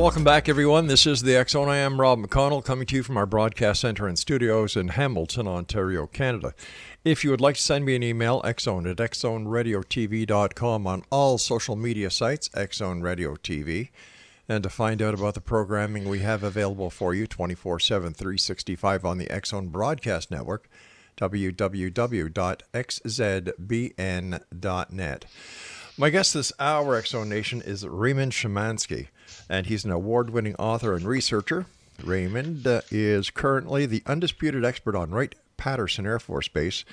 Welcome back, everyone. This is the X Zone. I am Rob McConnell, coming to you from our broadcast center and studios in Hamilton, Ontario, Canada. If you would like to send me an email, xzone at xzoneradiotv.com on all social media sites, Xzone Radio TV. And to find out about the programming we have available for you 24 7, 365 on the X Zone Broadcast Network, www.xzbn.net. My guest this hour, Exo Nation, is Raymond Szymanski, and he's an award winning author and researcher. Raymond uh, is currently the undisputed expert on Wright Patterson Air Force Base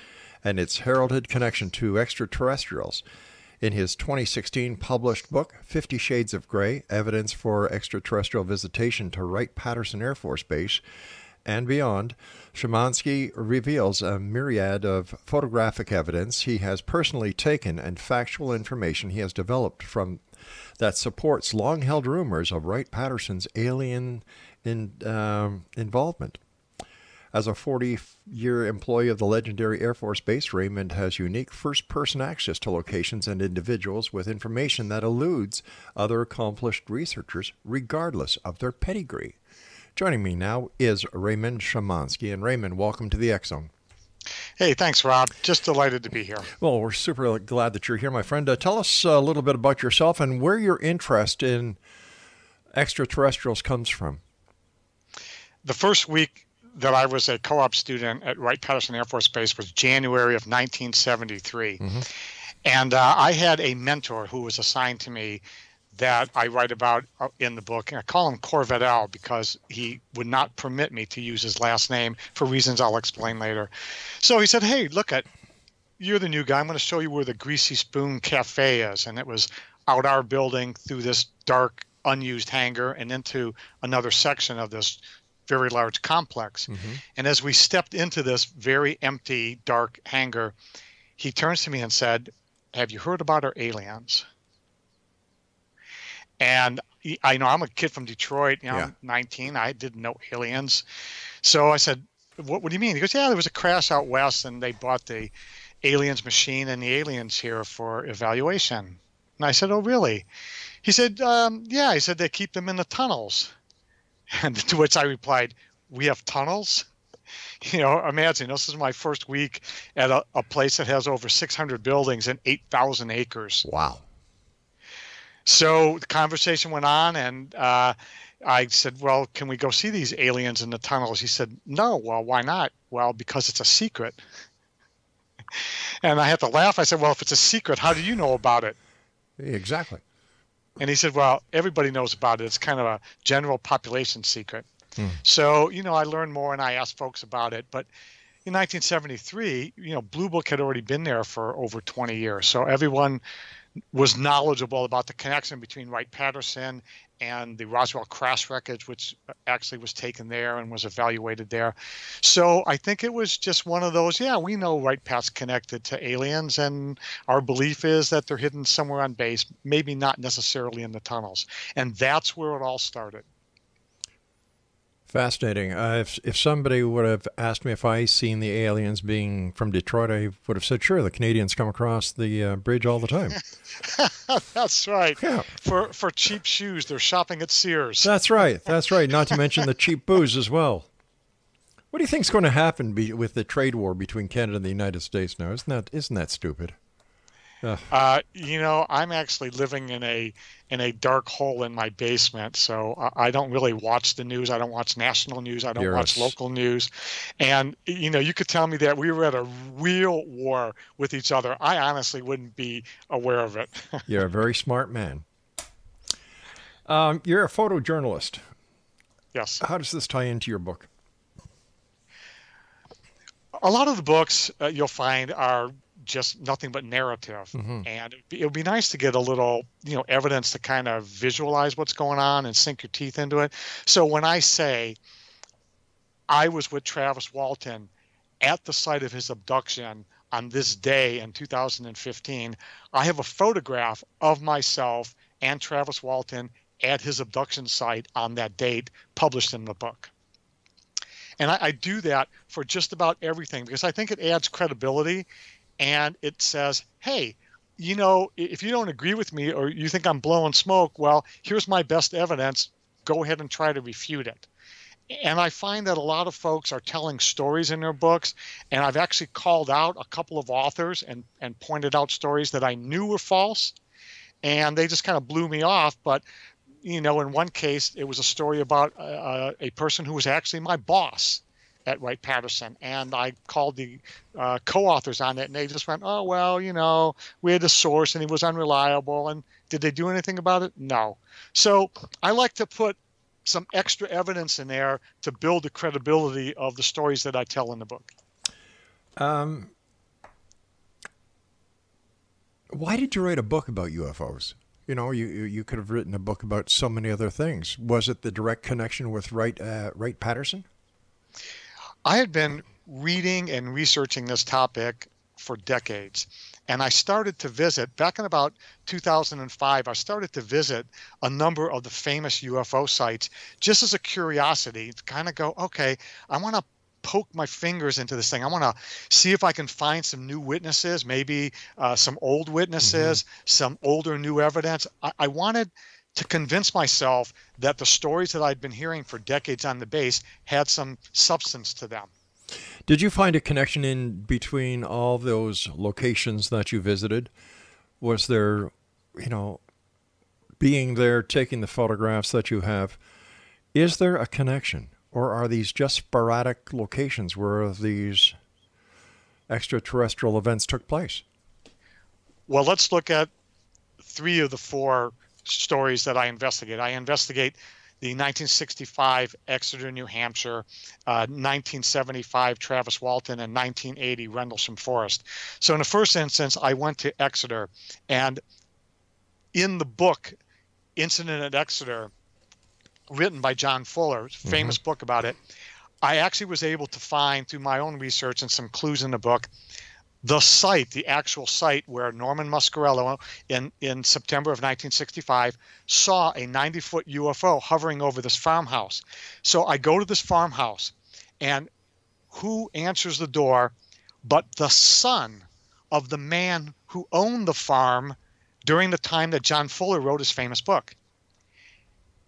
and its heralded connection to extraterrestrials. In his 2016 published book, Fifty Shades of Grey Evidence for Extraterrestrial Visitation to Wright Patterson Air Force Base, and beyond, Szymanski reveals a myriad of photographic evidence he has personally taken and factual information he has developed from that supports long-held rumors of Wright Patterson's alien in, um, involvement. As a 40 year employee of the legendary Air Force Base, Raymond has unique first person access to locations and individuals with information that eludes other accomplished researchers, regardless of their pedigree. Joining me now is Raymond Szymanski. And Raymond, welcome to the Zone. Hey, thanks, Rob. Just delighted to be here. Well, we're super glad that you're here, my friend. Uh, tell us a little bit about yourself and where your interest in extraterrestrials comes from. The first week that I was a co op student at Wright Patterson Air Force Base was January of 1973. Mm-hmm. And uh, I had a mentor who was assigned to me that I write about uh, in the book. And I call him Corvette Al because he would not permit me to use his last name for reasons I'll explain later. So he said, Hey, look at you're the new guy. I'm going to show you where the Greasy Spoon Cafe is. And it was out our building through this dark, unused hangar and into another section of this very large complex. Mm-hmm. And as we stepped into this very empty, dark hangar, he turns to me and said, Have you heard about our aliens? And I know I'm a kid from Detroit, you know, Yeah. I'm 19. I didn't know aliens. So I said, what, what do you mean? He goes, Yeah, there was a crash out west and they bought the aliens machine and the aliens here for evaluation. And I said, Oh, really? He said, um, Yeah. He said they keep them in the tunnels. And to which I replied, We have tunnels? You know, imagine this is my first week at a, a place that has over 600 buildings and 8,000 acres. Wow. So the conversation went on, and uh, I said, Well, can we go see these aliens in the tunnels? He said, No. Well, why not? Well, because it's a secret. And I had to laugh. I said, Well, if it's a secret, how do you know about it? Exactly. And he said, Well, everybody knows about it. It's kind of a general population secret. So, you know, I learned more and I asked folks about it. But in 1973, you know, Blue Book had already been there for over 20 years. So everyone was knowledgeable about the connection between Wright Patterson and the Roswell crash wreckage, which actually was taken there and was evaluated there. So I think it was just one of those, yeah, we know Wright Pat's connected to aliens, and our belief is that they're hidden somewhere on base, maybe not necessarily in the tunnels. And that's where it all started. Fascinating. Uh, if if somebody would have asked me if I seen the aliens being from Detroit, I would have said, "Sure, the Canadians come across the uh, bridge all the time." That's right. Yeah. For for cheap shoes, they're shopping at Sears. That's right. That's right. Not to mention the cheap booze as well. What do you think's going to happen be, with the trade war between Canada and the United States now? Isn't that isn't that stupid? Uh, you know, I'm actually living in a in a dark hole in my basement, so I, I don't really watch the news. I don't watch national news. I don't You're watch local news. And you know, you could tell me that we were at a real war with each other. I honestly wouldn't be aware of it. You're a very smart man. Um, you're a photojournalist. yes. How does this tie into your book? a lot of the books uh, you'll find are just nothing but narrative. Mm-hmm. And it'd be, it would be nice to get a little you know evidence to kind of visualize what's going on and sink your teeth into it. So when i say i was with travis walton at the site of his abduction on this day in 2015 i have a photograph of myself and travis walton at his abduction site on that date published in the book. And I, I do that for just about everything because I think it adds credibility and it says, hey, you know, if you don't agree with me or you think I'm blowing smoke, well, here's my best evidence. Go ahead and try to refute it. And I find that a lot of folks are telling stories in their books, and I've actually called out a couple of authors and, and pointed out stories that I knew were false, and they just kind of blew me off. But you know, in one case, it was a story about uh, a person who was actually my boss at Wright Patterson, and I called the uh, co-authors on it, and they just went, "Oh well, you know, we had a source, and he was unreliable." And did they do anything about it? No. So I like to put some extra evidence in there to build the credibility of the stories that I tell in the book. Um, why did you write a book about UFOs? You know, you you you could have written a book about so many other things. Was it the direct connection with Wright uh, Wright Patterson? I had been reading and researching this topic for decades. And I started to visit, back in about 2005, I started to visit a number of the famous UFO sites just as a curiosity to kind of go, okay, I want to poke my fingers into this thing. I want to see if I can find some new witnesses, maybe uh, some old witnesses, some older new evidence. I, I wanted to convince myself that the stories that I'd been hearing for decades on the base had some substance to them. Did you find a connection in between all those locations that you visited? Was there, you know, being there, taking the photographs that you have, is there a connection? Or are these just sporadic locations where these extraterrestrial events took place? Well, let's look at three of the four stories that I investigate. I investigate the 1965 Exeter, New Hampshire, uh, 1975 Travis Walton, and 1980 Rendlesham Forest. So, in the first instance, I went to Exeter, and in the book, Incident at Exeter, written by John Fuller, famous book about it, I actually was able to find through my own research and some clues in the book the site, the actual site where Norman Muscarello in, in September of 1965 saw a 90 foot UFO hovering over this farmhouse. So I go to this farmhouse, and who answers the door but the son of the man who owned the farm during the time that John Fuller wrote his famous book?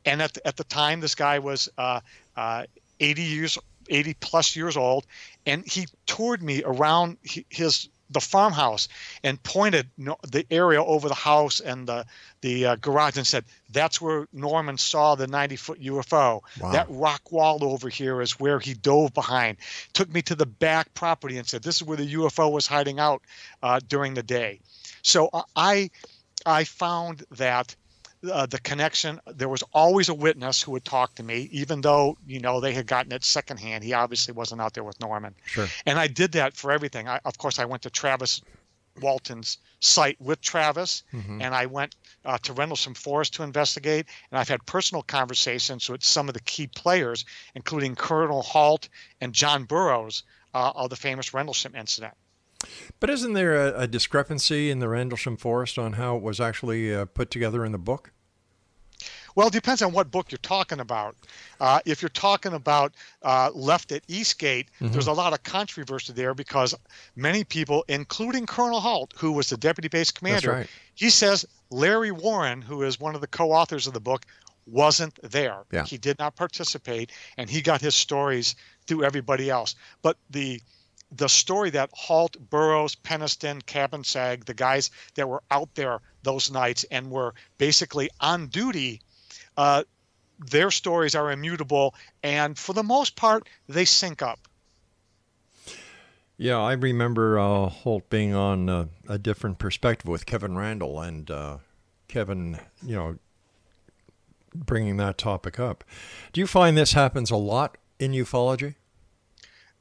And at the, at the time, this guy was uh, uh, 80 years 80 plus years old and he toured me around his the farmhouse and pointed the area over the house and the the uh, garage and said that's where Norman saw the 90 foot UFO. Wow. That rock wall over here is where he dove behind. Took me to the back property and said this is where the UFO was hiding out uh, during the day. So uh, I I found that uh, the connection. There was always a witness who would talk to me, even though you know they had gotten it secondhand. He obviously wasn't out there with Norman. Sure. And I did that for everything. I, of course, I went to Travis Walton's site with Travis, Mm-hmm. and I went uh, to Rendlesham Forest to investigate. And I've had personal conversations with some of the key players, including Colonel Halt and John Burroughs uh, of the famous Rendlesham incident. But isn't there a, a discrepancy in the Rendlesham Forest on how it was actually uh, put together in the book? Well, it depends on what book you're talking about. Uh, if you're talking about uh, Left at Eastgate, there's a lot of controversy there because many people, including Colonel Halt, who was the deputy base commander, right. he says Larry Warren, who is one of the co-authors of the book, wasn't there. Yeah. He did not participate, and he got his stories through everybody else. But the the story that Halt, Burroughs, Peniston, Cabansag, the guys that were out there those nights and were basically on duty, uh, their stories are immutable, and for the most part, they sync up. Yeah, I remember uh, Halt being on uh, a different perspective with Kevin Randle and uh, Kevin, you know, bringing that topic up. Do you find this happens a lot in ufology?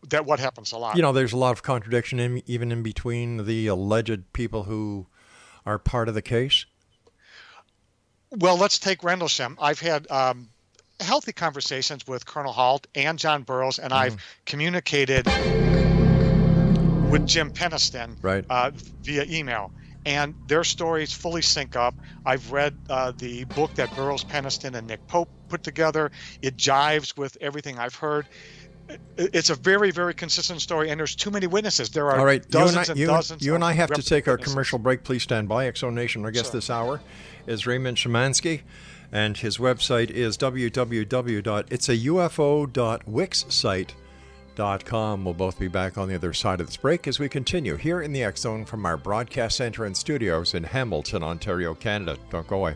That what happens a lot. You know, there's a lot of contradiction in, even in between the alleged people who are part of the case. Well, let's take Rendlesham. I've had um, healthy conversations with Colonel Halt and John Burroughs, and I've communicated with Jim Peniston Right. uh, via email. And their stories fully sync up. I've read uh, the book that Burroughs, Peniston, and Nick Pope put together. It jives with everything I've heard. It- It's a very, very consistent story, and there's too many witnesses. There are All right, you dozens and I, and you, dozens. you and I have to take our witnesses. commercial break. Please stand by. Exo Nation, our guest Sure. this hour is Raymond Szymanski, and his website is www.itsaufo.wixsite.com. We'll both be back on the other side of this break as we continue here in the X Zone from our broadcast center and studios in Hamilton, Ontario, Canada. Don't go away.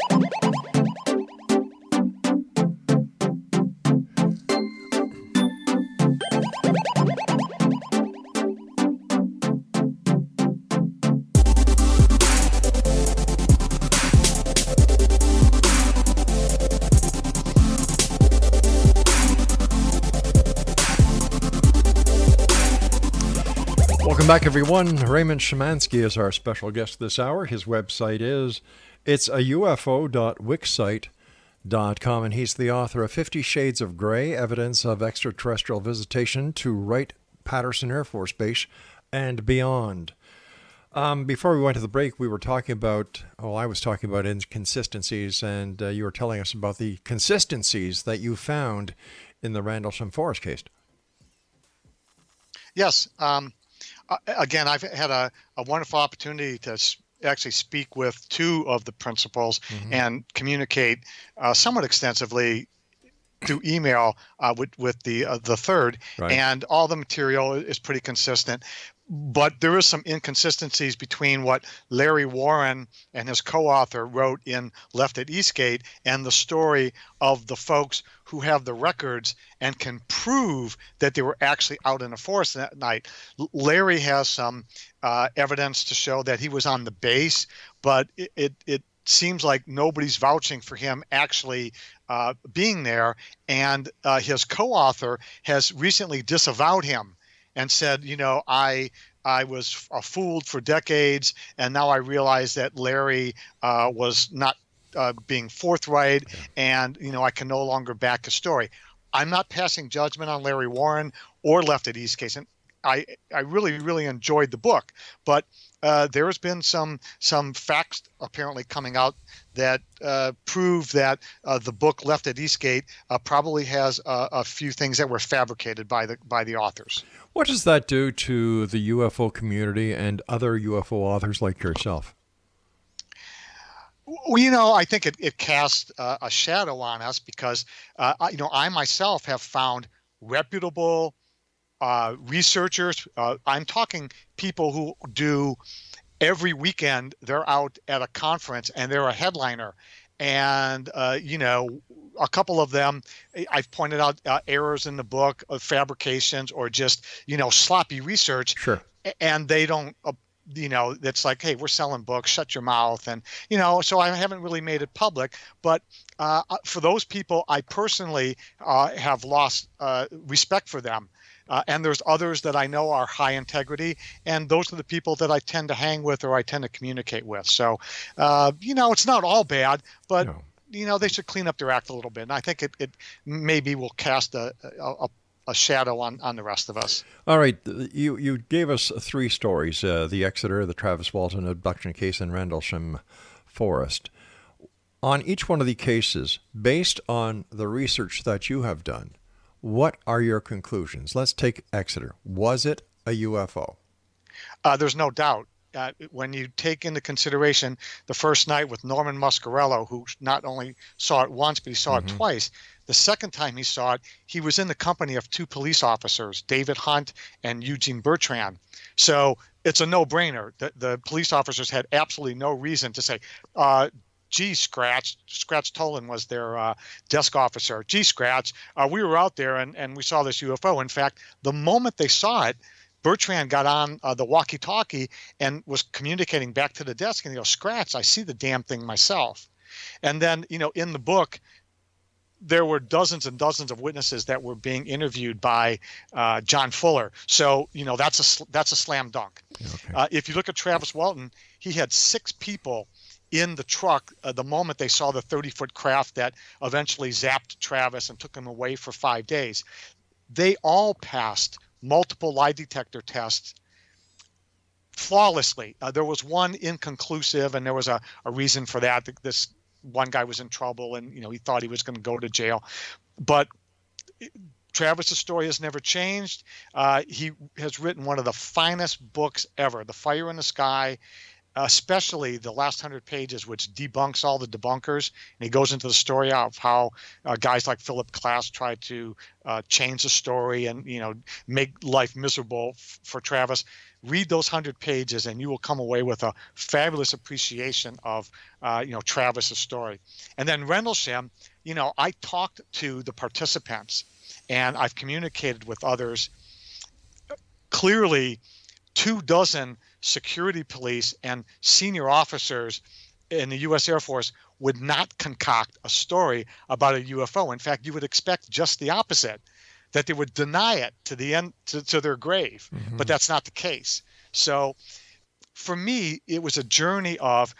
Welcome back, everyone. Raymond Szymanski is our special guest this hour. His website is it's a UFO.wixsite.com, and he's the author of Fifty Shades of Grey Evidence of Extraterrestrial Visitation to Wright Patterson Air Force Base and Beyond. Um, before we went to the break, we were talking about, oh, I was talking about inconsistencies, and uh, you were telling us about the consistencies that you found in the Rendlesham Forest case. Yes. Um, again, I've had a, a wonderful opportunity to actually speak with two of the principals mm-hmm. and communicate uh, somewhat extensively through email uh, with with the uh, the third, right. and all the material is pretty consistent but there is some inconsistencies between what Larry Warren and his co-author wrote in Left at Eastgate and the story of the folks who have the records and can prove that they were actually out in the forest that night. Larry has some uh, evidence to show that he was on the base, but it, it, it seems like nobody's vouching for him actually uh, being there. And uh, his co-author has recently disavowed him and said, you know, I I was uh, fooled for decades, and now I realize that Larry uh, was not uh, being forthright, and you know I can no longer back a story. I'm not passing judgment on Larry Warren or Left at Eastgate, and I I really really enjoyed the book, but uh, there has been some some facts apparently coming out that uh, prove that uh, the book Left at Eastgate uh, probably has a, a, few things that were fabricated by the by the authors. What does that do to the UFO community and other UFO authors like yourself? Well, you know, I think it, it casts uh, a shadow on us because, uh, you know, I myself have found reputable uh, researchers. Uh, I'm talking people who do every weekend, they're out at a conference and they're a headliner. And, uh, you know, a couple of them, I've pointed out uh, errors in the book, of fabrications, or just, you know, sloppy research. Sure. And they don't you know it's like hey we're selling books shut your mouth and you know so i haven't really made it public but uh, uh, for those people i personally uh, have lost uh, respect for them uh, and there's others that i know are high integrity and those are the people that i tend to hang with or i tend to communicate with so uh, you know it's not all bad but no. you know they should clean up their act a little bit and i think it, it maybe will cast a, a, a shadow on, on the rest of us. All right, you you gave us three stories: uh, the Exeter, the Travis Walton abduction case, and Rendlesham Forest. On each one of the cases, based on the research that you have done, what are your conclusions? Let's take Exeter. Was it a UFO? Uh, there's no doubt. Uh, when you take into consideration the first night with Norman Muscarello, who not only saw it once, but he saw mm-hmm. it twice, the second time he saw it, he was in the company of two police officers, David Hunt and Eugene Bertrand. So it's a no brainer. The, the police officers had absolutely no reason to say, uh, gee, Scratch, Scratch Tolan was their uh, desk officer. G Scratch, uh, we were out there and, and we saw this UFO. In fact, the moment they saw it, Bertrand got on uh, the walkie talkie and was communicating back to the desk and he goes, Scratch, I see the damn thing myself. And then, you know, in the book, there were dozens and dozens of witnesses that were being interviewed by uh, John Fuller. So you know that's a that's a slam dunk. Okay. Uh, if you look at Travis Walton, he had six people in the truck uh, the moment they saw the 30 foot craft that eventually zapped Travis and took him away for five days. They all passed multiple lie detector tests flawlessly. Uh, there was one inconclusive, and there was a, a reason for that. This one guy was in trouble and you know he thought he was going to go to jail but Travis's story has never changed. Uh, he has written one of the finest books ever, The Fire in the Sky, especially the last hundred pages, which debunks all the debunkers. And he goes into the story of how uh, guys like Philip Klass tried to uh, change the story and you know make life miserable f- for Travis read those hundred pages and you will come away with a fabulous appreciation of uh, you know Travis's story. And then Rendlesham, you know, I talked to the participants and I've communicated with others. Clearly, two dozen security police and senior officers in the U.S. Air Force would not concoct a story about a UFO. In fact, you would expect just the opposite that they would deny it to the end to, to their grave mm-hmm. but that's not the case so for me it was a journey of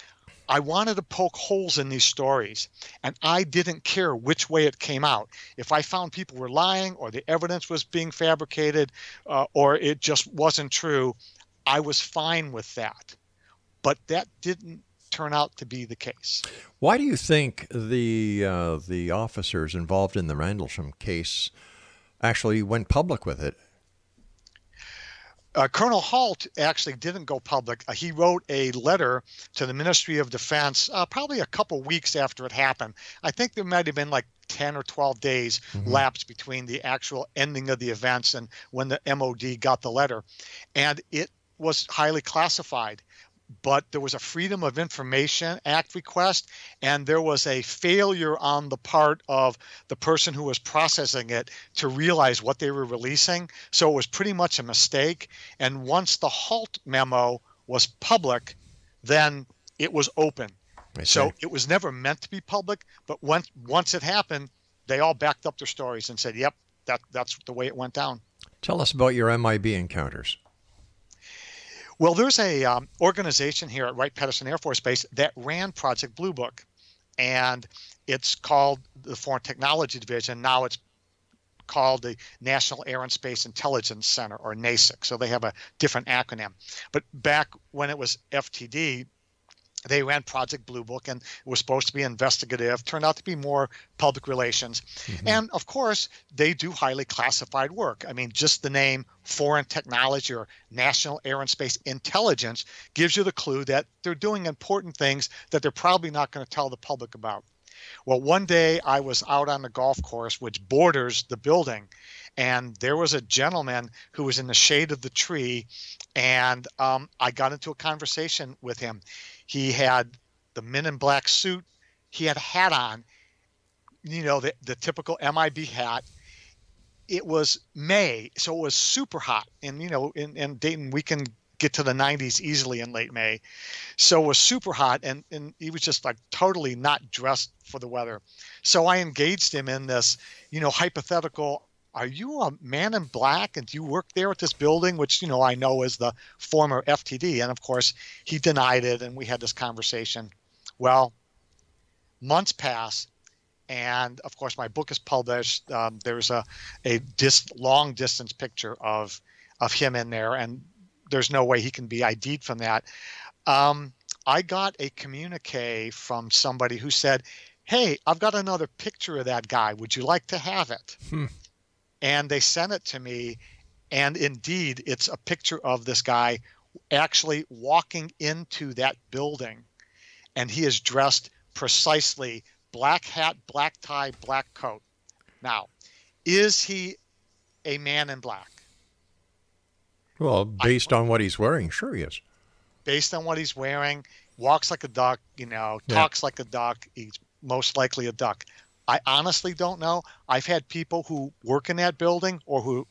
I wanted to poke holes in these stories, and I didn't care which way it came out. If I found people were lying, or the evidence was being fabricated, uh, or it just wasn't true, I was fine with that. But that didn't turn out to be the case. Why do you think the uh, the officers involved in the Rendlesham case actually went public with it. uh, Colonel Halt actually didn't go public. Uh, he wrote a letter to the Ministry of Defense uh, probably a couple weeks after it happened. I think there might have been like 10 or 12 days Mm-hmm. lapsed between the actual ending of the events and when the MOD got the letter. And it was highly classified. But there was a Freedom of Information Act request, and there was a failure on the part of the person who was processing it to realize what they were releasing. So it was pretty much a mistake. And once the halt memo was public, then it was open. So it was never meant to be public, but once once it happened, they all backed up their stories and said, "Yep, that that's the way it went down." Tell us about your MIB encounters. Well, there's a um, organization here at Wright Patterson Air Force Base that ran Project Blue Book, and it's called the Foreign Technology Division. Now it's called the National Air and Space Intelligence Center, or NASIC. So they have a different acronym. But back when it was FTD, they ran Project Blue Book and it was supposed to be investigative, turned out to be more public relations. And of course, they do highly classified work. I mean, just the name Foreign Technology or National Air and Space Intelligence gives you the clue that they're doing important things that they're probably not going to tell the public about. Well, one day I was out on the golf course, which borders the building, and there was a gentleman who was in the shade of the tree, and um, I got into a conversation with him. He had the men in black suit, he had a hat on, you know, the, the typical MIB hat. It was May, so it was super hot. And, you know, in, in Dayton, we can get to the 90s easily in late May. So it was super hot, and, and he was just like totally not dressed for the weather. So I engaged him in this, you know, hypothetical. Are you a man in black and do you work there at this building, which, you know, I know is the former FTD? And of course, he denied it, and we had this conversation. Well, months pass, and of course, my book is published. Um, there's a, a dis- long distance picture of, of him in there, and there's no way he can be ID'd from that. Um, I got a communique from somebody who said, Hey, I've got another picture of that guy. Would you like to have it? And they sent it to me. And indeed, it's a picture of this guy actually walking into that building. And he is dressed precisely black hat, black tie, black coat. Now, is he a man in black? Well, based on what he's wearing, sure he is. based on what he's wearing, walks like a duck, you know, Yeah. talks like a duck. He's most likely a duck. I honestly don't know. I've had people who work in that building or who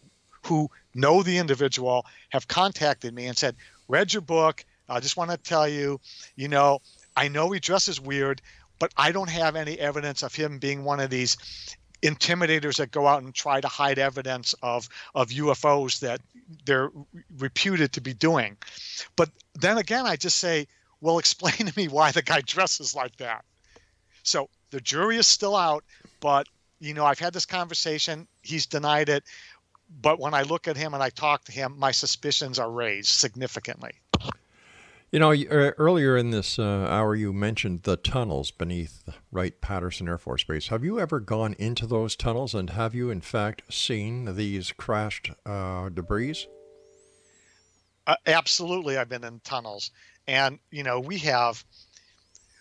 who know the individual have contacted me and said, "Read your book. I just want to tell you, you know, I know he dresses weird, but I don't have any evidence of him being one of these intimidators that go out and try to hide evidence of of UFOs that they're reputed to be doing." But then again, I just say, well, explain to me why the guy dresses like that. So the jury is still out, but you know, I've had this conversation. He's denied it. But when I look at him and I talk to him, my suspicions are raised significantly. You know, uh, earlier in this uh, hour, you mentioned the tunnels beneath Wright Patterson Air Force Base. Have you ever gone into those tunnels, and have you, in fact, seen these crashed uh, debris? Uh, absolutely, I've been in tunnels, and you know we have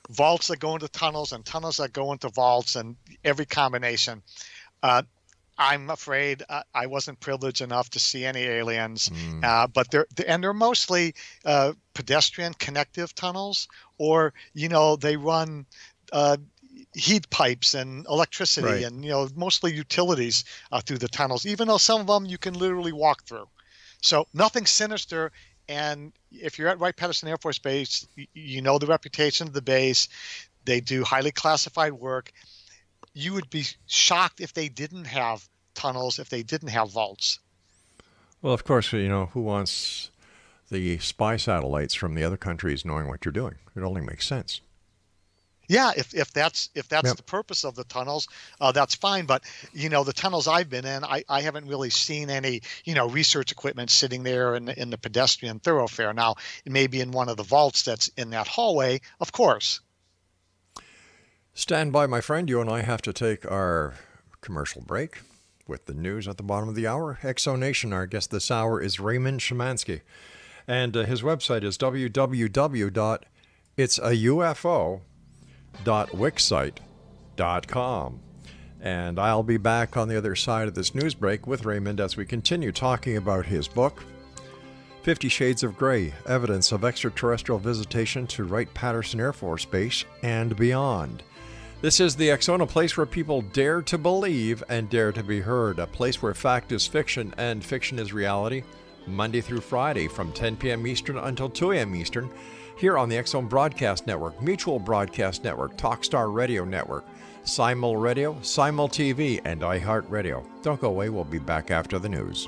vaults that go into tunnels and tunnels that go into vaults, and every combination. Uh, I'm afraid uh, I wasn't privileged enough to see any aliens, uh, but they're and they're mostly uh, pedestrian connective tunnels, or you know they run. Uh, heat pipes and electricity Right. and you know mostly utilities uh, through the tunnels even though some of them you can literally walk through so nothing sinister. And if you're at Wright Patterson Air Force Base, you know the reputation of the base. They do highly classified work. You would be shocked if they didn't have tunnels, if they didn't have vaults. Well, of course, you know, who wants the spy satellites from the other countries knowing what you're doing? It only makes sense. Yeah, if, if that's if that's Yep. the purpose of the tunnels, uh, that's fine. But you know, the tunnels I've been in, I, I haven't really seen any you know research equipment sitting there in the, in the pedestrian thoroughfare. Now, it may be in one of the vaults that's in that hallway, of course. Stand by, my friend. You and I have to take our commercial break. with the news at the bottom of the hour. Exonation, our guest this hour is Raymond Szymanski. And uh, his website is www.itsaufo.wixsite.com. And I'll be back on the other side of this news break with Raymond as we continue talking about his book, Fifty Shades of Grey Evidence of Extraterrestrial Visitation to Wright Patterson Air Force Base and Beyond. This is the Zone, a place where people dare to believe and dare to be heard, a place where fact is fiction and fiction is reality, Monday through Friday from 10 p.m. Eastern until 2 a.m. Eastern, here on the Zone Broadcast Network, Mutual Broadcast Network, Talkstar Radio Network. Simul Radio, Simul TV, and iHeartRadio. Don't go away, we'll be back after the news.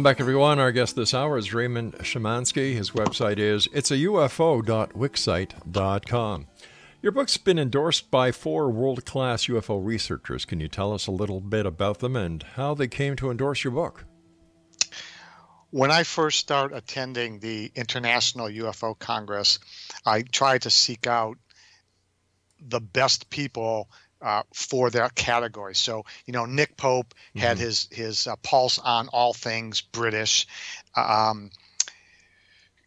Welcome back, everyone. Our guest this hour is Raymond Szymanski. His website is itsaufo.wixsite.com. Your book's been endorsed by four world class UFO researchers. Can you tell us a little bit about them and how they came to endorse your book? When I first started attending the International UFO Congress, I tried to seek out the best people uh, for their category. So you know, Nick Pope had Mm-hmm. his his uh, pulse on all things British. Um,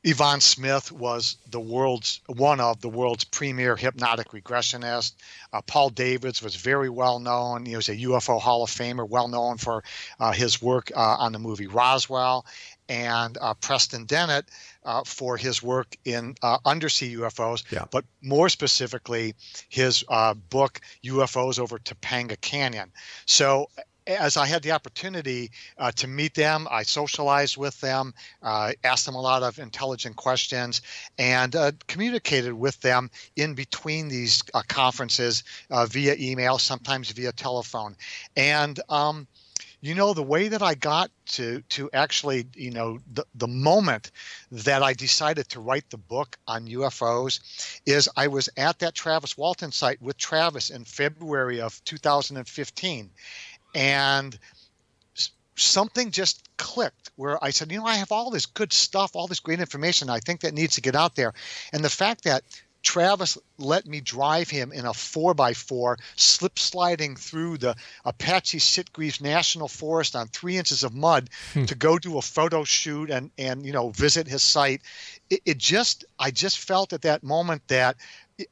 Yvonne Smith was the world's one of the world's premier hypnotic regressionist. Uh, Paul Davids was very well known. He was a UFO Hall of Famer, well known for uh, his work uh, on the movie Roswell, and uh, Preston Dennett uh, for his work in uh, undersea UFOs, Yeah. but more specifically, his uh, book UFOs over Topanga Canyon. So as I had the opportunity uh, to meet them, I socialized with them, uh, asked them a lot of intelligent questions, and uh, communicated with them in between these uh, conferences uh, via email, sometimes via telephone. And um, you know the way that i got to to actually you know the, the moment that i decided to write the book on ufos is i was at that travis walton site with travis in february of 2015 and something just clicked where i said you know i have all this good stuff all this great information i think that needs to get out there. And the fact that Travis let me drive him in a 4x4, slip sliding through the Apache Sitgreaves National Forest on three inches of mud hmm. to go do a photo shoot and, and you know, visit his site. It, it just, I just felt at that moment that,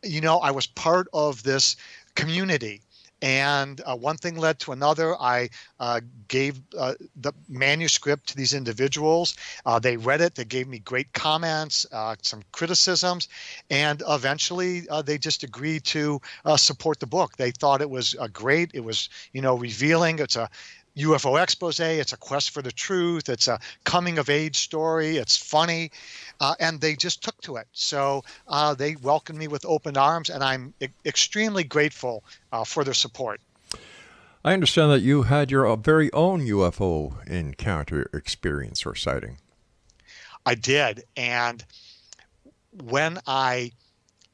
you know, I was part of this community. And uh, one thing led to another. I uh, gave uh, the manuscript to these individuals. Uh, they read it. They gave me great comments, uh, some criticisms, and eventually uh, they just agreed to support the book. They thought it was great. It was, you know, revealing. It's a UFO expose. It's a quest for the truth. It's a coming of age story. It's funny. Uh, and they just took to it. So uh, they welcomed me with open arms, and I'm e- extremely grateful uh, for their support. I understand that you had your uh, very own UFO encounter experience or sighting. I did. And when I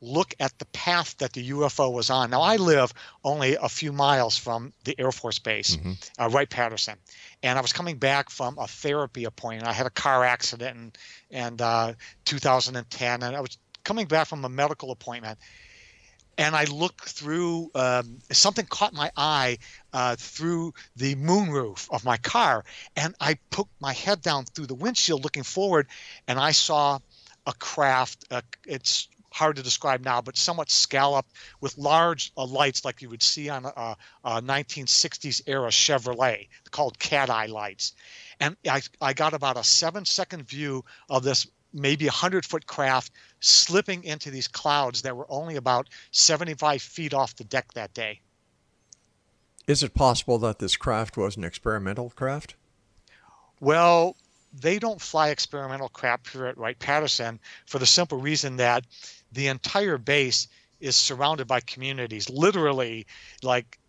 look at the path that the UFO was on, now I live only a few miles from the Air Force Base, uh, Wright Patterson. And I was coming back from a therapy appointment. I had a car accident in, in uh, 2010, and I was coming back from a medical appointment. and I looked through. Um, something caught my eye uh, through the moonroof of my car, and I put my head down through the windshield, looking forward, and I saw a craft. Uh, it's hard to describe now, but somewhat scalloped with large uh, lights like you would see on a, a 1960s era Chevrolet called cat eye lights. And I, I got about a seven second view of this maybe a 100 foot craft slipping into these clouds that were only about 75 feet off the deck that day. Is it possible that this craft was an experimental craft? Well, they don't fly experimental craft here at Wright Patterson for the simple reason that the entire base is surrounded by communities. Literally, like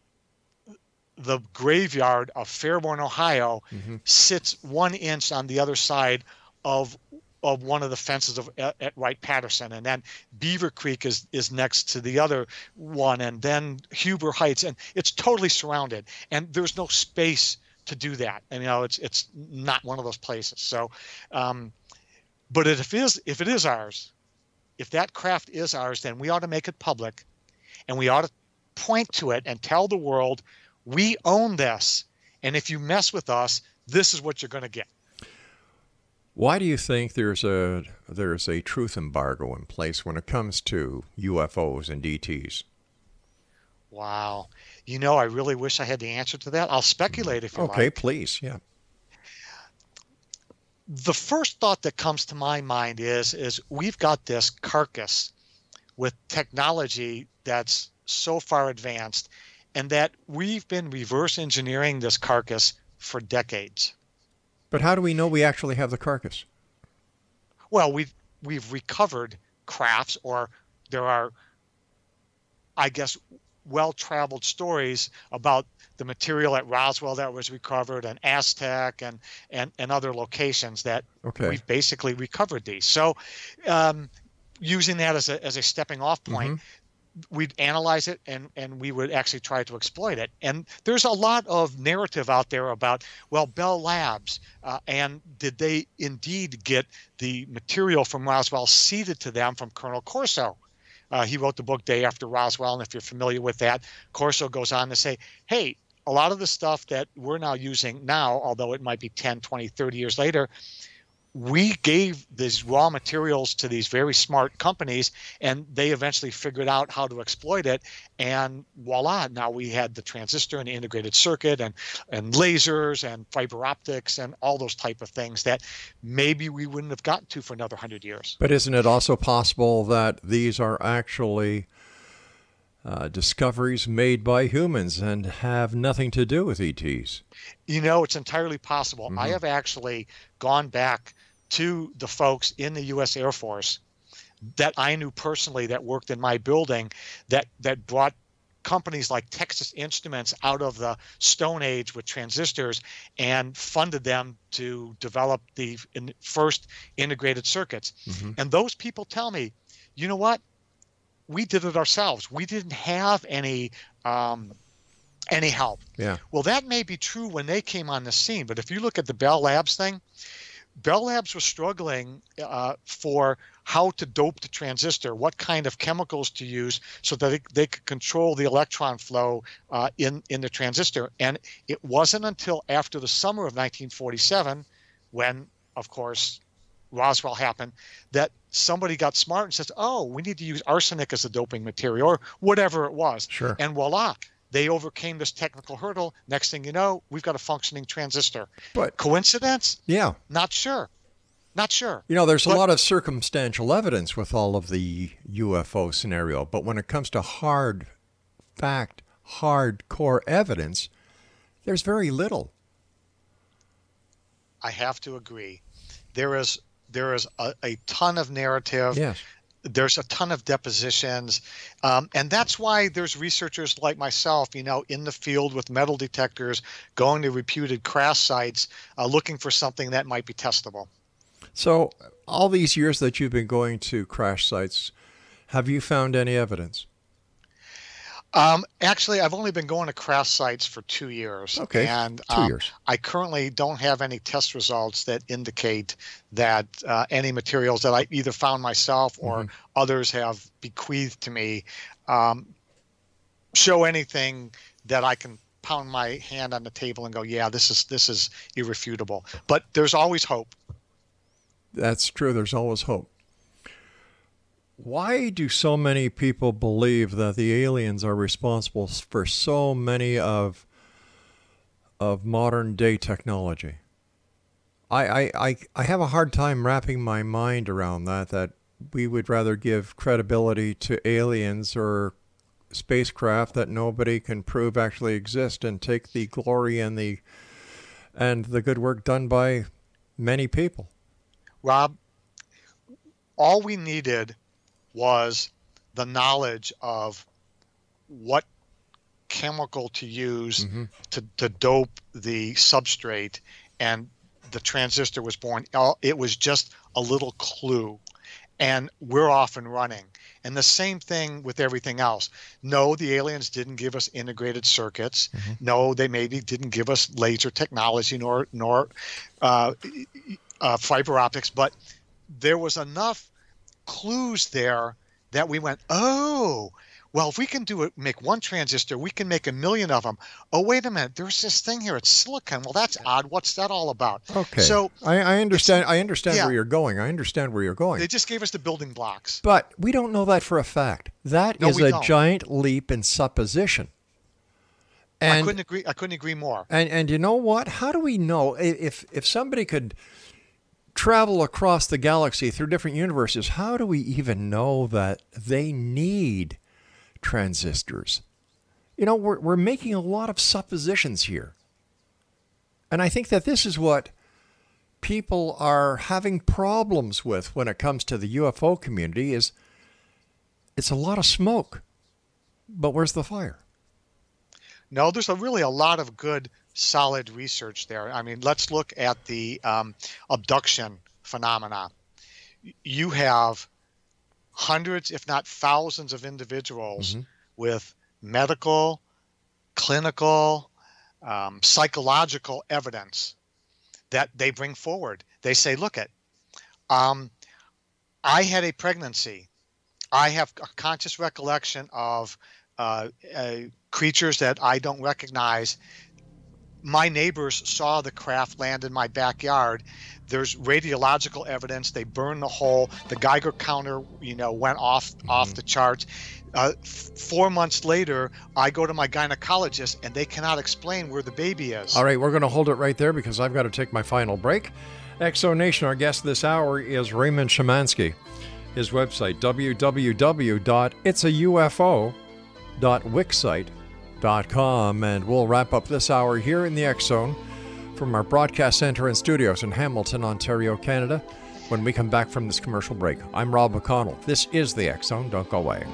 the graveyard of Fairborn, Ohio, mm-hmm. sits one inch on the other side of of one of the fences of at, at Wright Patterson, and then Beavercreek is is next to the other one, and then Huber Heights, and it's totally surrounded, and there's no space to do that. And you know, it's it's not one of those places. So, um, but if it is if it is ours, if that craft is ours, then we ought to make it public, and we ought to point to it and tell the world we own this, and if you mess with us, this is what you're going to get. Why do you think there's a there's a truth embargo in place when it comes to UFOs and ETs? Wow. You know, I really wish I had the answer to that. I'll speculate if you okay, like. Okay, please. Yeah. The first thought that comes to my mind is is we've got this carcass with technology that's so far advanced and that we've been reverse engineering this carcass for decades. But how do we know we actually have the carcass? Well, we've we've recovered crafts, or there are, I guess, well-traveled stories about the material at Roswell that was recovered, and Aztec, and and and other locations that okay. we've basically recovered these. So, um, using that as a as a stepping off point, mm-hmm we'd analyze it and and we would actually try to exploit it and there's a lot of narrative out there about well bell labs uh, and did they indeed get the material from roswell ceded to them from colonel corso uh, he wrote the book day after roswell and if you're familiar with that corso goes on to say hey a lot of the stuff that we're now using now although it might be 10 20 30 years later we gave these raw materials to these very smart companies and they eventually figured out how to exploit it. And voila now we had the transistor and the integrated circuit and and lasers and fiber optics and all those type of things that maybe we wouldn't have gotten to for another 100 years. But isn't it also possible that these are actually uh, discoveries made by humans and have nothing to do with ETs. You know, it's entirely possible. Mm-hmm. I have actually gone back to the folks in the U.S. Air Force that I knew personally that worked in my building that that brought companies like Texas Instruments out of the Stone Age with transistors and funded them to develop the first integrated circuits. Mm-hmm. And those people tell me, you know what? We did it ourselves. We didn't have any um, any help. Yeah. Well, that may be true when they came on the scene, but if you look at the Bell Labs thing, Bell Labs was struggling uh, for how to dope the transistor, what kind of chemicals to use so that they, they could control the electron flow uh, in, in the transistor. And it wasn't until after the summer of 1947, when, of course, Roswell happened, that somebody got smart and says, oh, we need to use arsenic as a doping material or whatever it was. Sure. And voila, they overcame this technical hurdle. Next thing you know, we've got a functioning transistor. But coincidence? Yeah. Not sure. Not sure. You know, there's but, a lot of circumstantial evidence with all of the UFO scenario, but when it comes to hard fact, hardcore evidence, there's very little. I have to agree. There is there is a, a ton of narrative. Yes. There's a ton of depositions. Um, and that's why there's researchers like myself you know in the field with metal detectors going to reputed crash sites uh, looking for something that might be testable. So all these years that you've been going to crash sites have you found any evidence Um, actually, I've only been going to crash sites for two years. Okay, and two um, years. I currently don't have any test results that indicate that uh, any materials that I either found myself or Mm-hmm. others have bequeathed to me um, show anything that I can pound my hand on the table and go, yeah, this is this is irrefutable. But there's always hope. That's true. There's always hope. Why do so many people believe that the aliens are responsible for so many of of modern day technology? I, I, I, have a hard time wrapping my mind around that, that we would rather give credibility to aliens or spacecraft that nobody can prove actually exist and take the glory and the and the good work done by many people. Rob, all we needed was the knowledge of what chemical to use to, to dope the substrate, and the transistor was born. It was just a little clue, and we're off and running. And the same thing with everything else. No, the aliens didn't give us integrated circuits. No, they maybe didn't give us laser technology nor nor uh, uh, fiber optics, but there was enough clues there that we went, oh, well, if we can do it, make one transistor, we can make a million of them. Oh, wait a minute, there's this thing here. It's silicon. Well, that's odd. What's that all about? Okay. So I, I understand. I understand yeah. where you're going. I understand where you're going. they just gave us the building blocks. but we don't know that for a fact. That is No, we a don't. giant leap in supposition. I couldn't agree. I couldn't agree more. and and you know what? How do we know if if somebody could travel across the galaxy through different universes? How do we even know that they need transistors? You know, we're we're making a lot of suppositions here. And I think that this is what people are having problems with when it comes to the UFO community is it's a lot of smoke. But where's the fire? No, there's a really a lot of good, solid research there. I mean, let's look at the um, abduction phenomena. You have hundreds, if not thousands, of individuals with medical, clinical, um, psychological evidence that they bring forward. They say, look at, um, I had a pregnancy. I have a conscious recollection of uh, uh, creatures that I don't recognize. My neighbors saw the craft land in my backyard. There's radiological evidence. They burned the hole. The Geiger counter, you know, went off off the charts. Uh, f- four months later, I go to my gynecologist, and they cannot explain where the baby is. All right, we're going to hold it right there because I've got to take my final break. Exo Nation, our guest this hour is Raymond Szymanski. His website, www.itsaufo.wixsite.com. And we'll wrap up this hour here in the X Zone from our broadcast center and studios in Hamilton, Ontario, Canada. When we come back from this commercial break, I'm Rob McConnell. This is the X Zone. Don't go away.